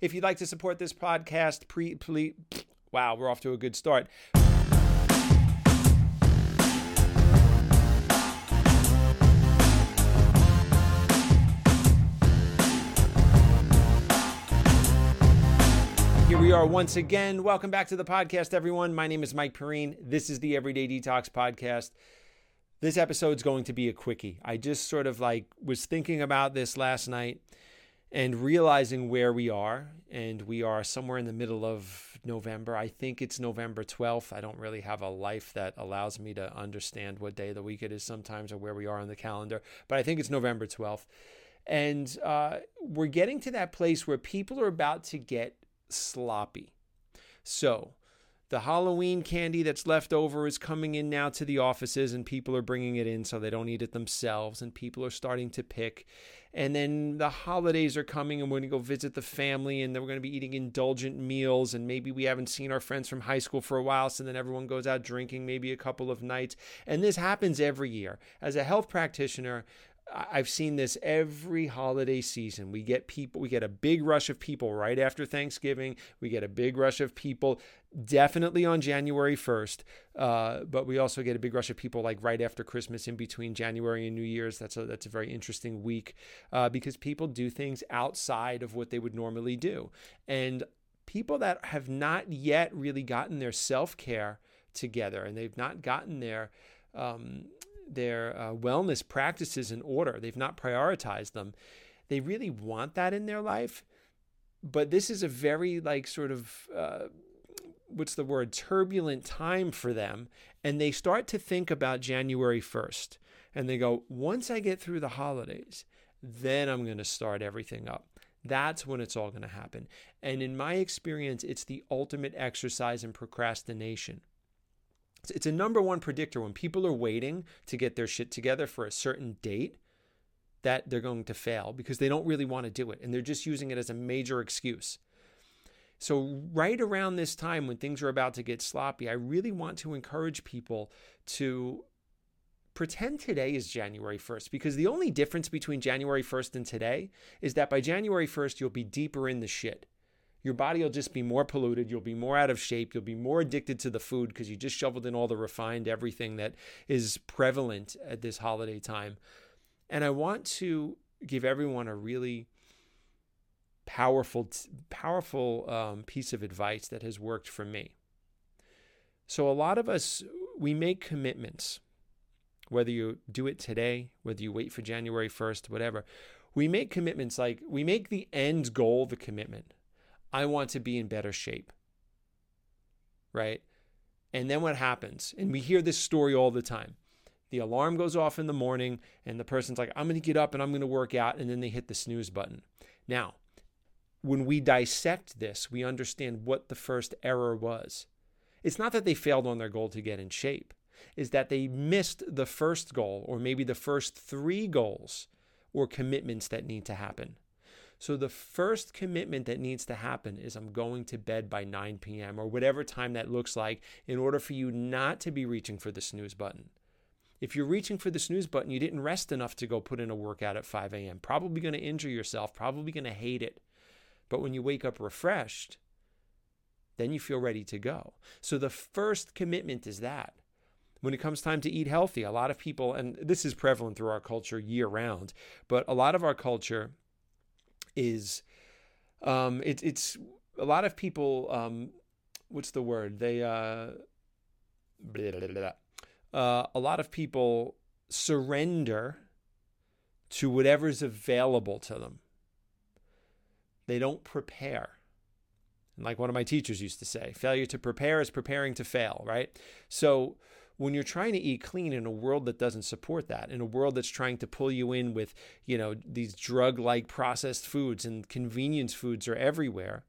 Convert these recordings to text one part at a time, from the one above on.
If you'd like to support this podcast, pre, please, wow, we're off to a good start. Here we are once again. Welcome back to the podcast, everyone. My name is Mike Perrine. This is the Everyday Detox Podcast. This episode's going to be a quickie. I just sort of like was thinking about this last night and realizing where we are. And we are somewhere in the middle of November. I think it's November 12th. I don't really have a life that allows me to understand what day of the week it is sometimes or where we are on the calendar, but I think it's November 12th. And uh, we're getting to that place where people are about to get sloppy. So, the Halloween candy that's left over is coming in now to the offices, and people are bringing it in so they don't eat it themselves. And people are starting to pick. And then the holidays are coming, and we're going to go visit the family, and then we're going to be eating indulgent meals. And maybe we haven't seen our friends from high school for a while, so then everyone goes out drinking maybe a couple of nights. And this happens every year. As a health practitioner, I've seen this every holiday season. We get people, we get a big rush of people right after Thanksgiving. We get a big rush of people definitely on January 1st, uh, but we also get a big rush of people like right after Christmas in between January and New Year's. That's a, that's a very interesting week uh, because people do things outside of what they would normally do. And people that have not yet really gotten their self care together and they've not gotten their um, their uh, wellness practices in order. They've not prioritized them. They really want that in their life, but this is a very like sort of uh, what's the word turbulent time for them, and they start to think about January first, and they go, once I get through the holidays, then I'm going to start everything up. That's when it's all going to happen. And in my experience, it's the ultimate exercise in procrastination. It's a number one predictor when people are waiting to get their shit together for a certain date that they're going to fail because they don't really want to do it and they're just using it as a major excuse. So, right around this time when things are about to get sloppy, I really want to encourage people to pretend today is January 1st because the only difference between January 1st and today is that by January 1st, you'll be deeper in the shit your body will just be more polluted. You'll be more out of shape. You'll be more addicted to the food because you just shoveled in all the refined everything that is prevalent at this holiday time. And I want to give everyone a really powerful, powerful um, piece of advice that has worked for me. So, a lot of us, we make commitments, whether you do it today, whether you wait for January 1st, whatever. We make commitments like we make the end goal the commitment. I want to be in better shape. Right? And then what happens? And we hear this story all the time. The alarm goes off in the morning, and the person's like, I'm going to get up and I'm going to work out. And then they hit the snooze button. Now, when we dissect this, we understand what the first error was. It's not that they failed on their goal to get in shape, is that they missed the first goal, or maybe the first three goals or commitments that need to happen. So the first commitment that needs to happen is I'm going to bed by 9 p.m. or whatever time that looks like in order for you not to be reaching for the snooze button. If you're reaching for the snooze button, you didn't rest enough to go put in a workout at 5 a.m. Probably going to injure yourself, probably going to hate it. But when you wake up refreshed, then you feel ready to go. So the first commitment is that. When it comes time to eat healthy, a lot of people, and this is prevalent through our culture year round, but a lot of our culture is um, it, it's a lot of people. Um, what's the word? They uh, blah, blah, blah, uh, a lot of people surrender to whatever's available to them. They don't prepare. And like one of my teachers used to say, failure to prepare is preparing to fail, right? So when you're trying to eat clean in a world that doesn't support that, in a world that's trying to pull you in with, you know, these drug-like processed foods and convenience foods are everywhere,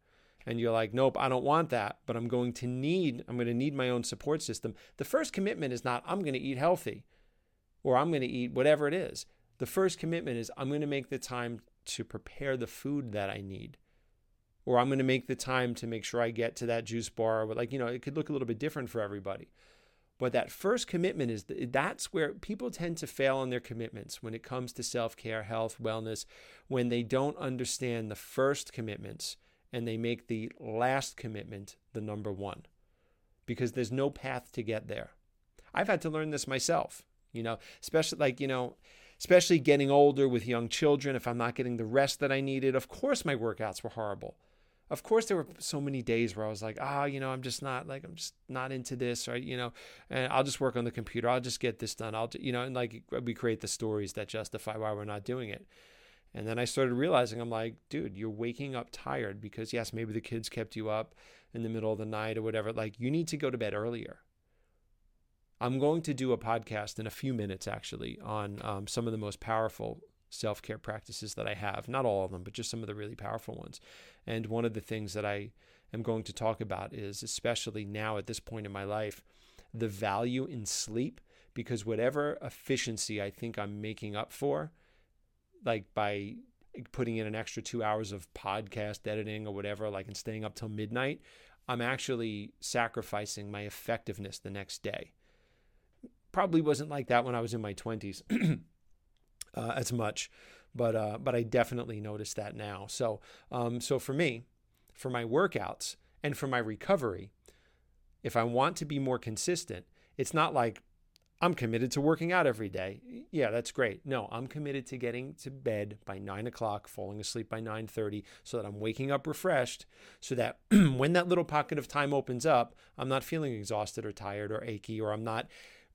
and you're like, nope, I don't want that, but I'm going to need, I'm going to need my own support system. The first commitment is not, I'm going to eat healthy or I'm going to eat whatever it is. The first commitment is, I'm going to make the time to prepare the food that I need. Or I'm going to make the time to make sure I get to that juice bar. Like, you know, it could look a little bit different for everybody. But that first commitment is that's where people tend to fail on their commitments when it comes to self care, health, wellness, when they don't understand the first commitments and they make the last commitment the number one because there's no path to get there. I've had to learn this myself, you know, especially like, you know, especially getting older with young children. If I'm not getting the rest that I needed, of course my workouts were horrible. Of course, there were so many days where I was like, ah, oh, you know, I'm just not like, I'm just not into this, right? You know, and I'll just work on the computer. I'll just get this done. I'll, you know, and like we create the stories that justify why we're not doing it. And then I started realizing, I'm like, dude, you're waking up tired because, yes, maybe the kids kept you up in the middle of the night or whatever. Like, you need to go to bed earlier. I'm going to do a podcast in a few minutes, actually, on um, some of the most powerful self care practices that I have. Not all of them, but just some of the really powerful ones. And one of the things that I am going to talk about is, especially now at this point in my life, the value in sleep. Because whatever efficiency I think I'm making up for, like by putting in an extra two hours of podcast editing or whatever, like and staying up till midnight, I'm actually sacrificing my effectiveness the next day. Probably wasn't like that when I was in my 20s uh, as much, but uh, but I definitely notice that now. So um, so for me, for my workouts and for my recovery, if I want to be more consistent, it's not like I'm committed to working out every day. Yeah, that's great. No, I'm committed to getting to bed by nine o'clock, falling asleep by 9:30, so that I'm waking up refreshed, so that when that little pocket of time opens up, I'm not feeling exhausted or tired or achy, or I'm not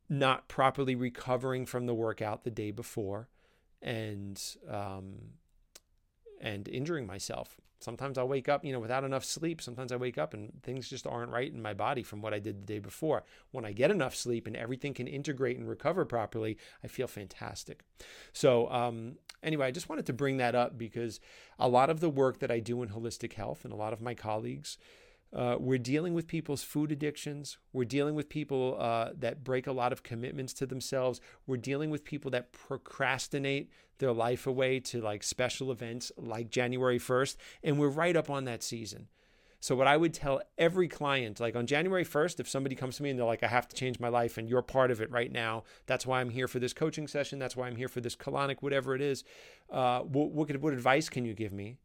not properly recovering from the workout the day before, and um, and injuring myself sometimes I'll wake up, you know, without enough sleep. Sometimes I wake up and things just aren't right in my body from what I did the day before. When I get enough sleep and everything can integrate and recover properly, I feel fantastic. So, um, anyway, I just wanted to bring that up because a lot of the work that I do in holistic health and a lot of my colleagues, uh, we're dealing with people's food addictions. We're dealing with people uh, that break a lot of commitments to themselves. We're dealing with people that procrastinate their life away to like special events like January 1st. And we're right up on that season. So, what I would tell every client, like on January 1st, if somebody comes to me and they're like, I have to change my life and you're part of it right now, that's why I'm here for this coaching session. That's why I'm here for this colonic, whatever it is. Uh, what, what, what advice can you give me?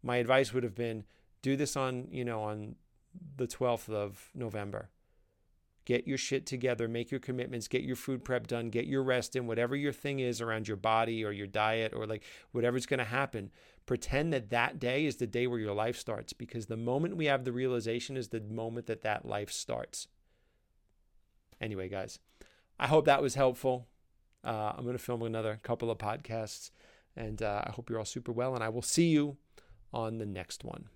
My advice would have been, do this on, you know, on the 12th of November. Get your shit together, make your commitments, get your food prep done, get your rest in, whatever your thing is around your body or your diet or like whatever's going to happen. Pretend that that day is the day where your life starts because the moment we have the realization is the moment that that life starts. Anyway, guys, I hope that was helpful. Uh, I'm going to film another couple of podcasts and uh, I hope you're all super well and I will see you on the next one.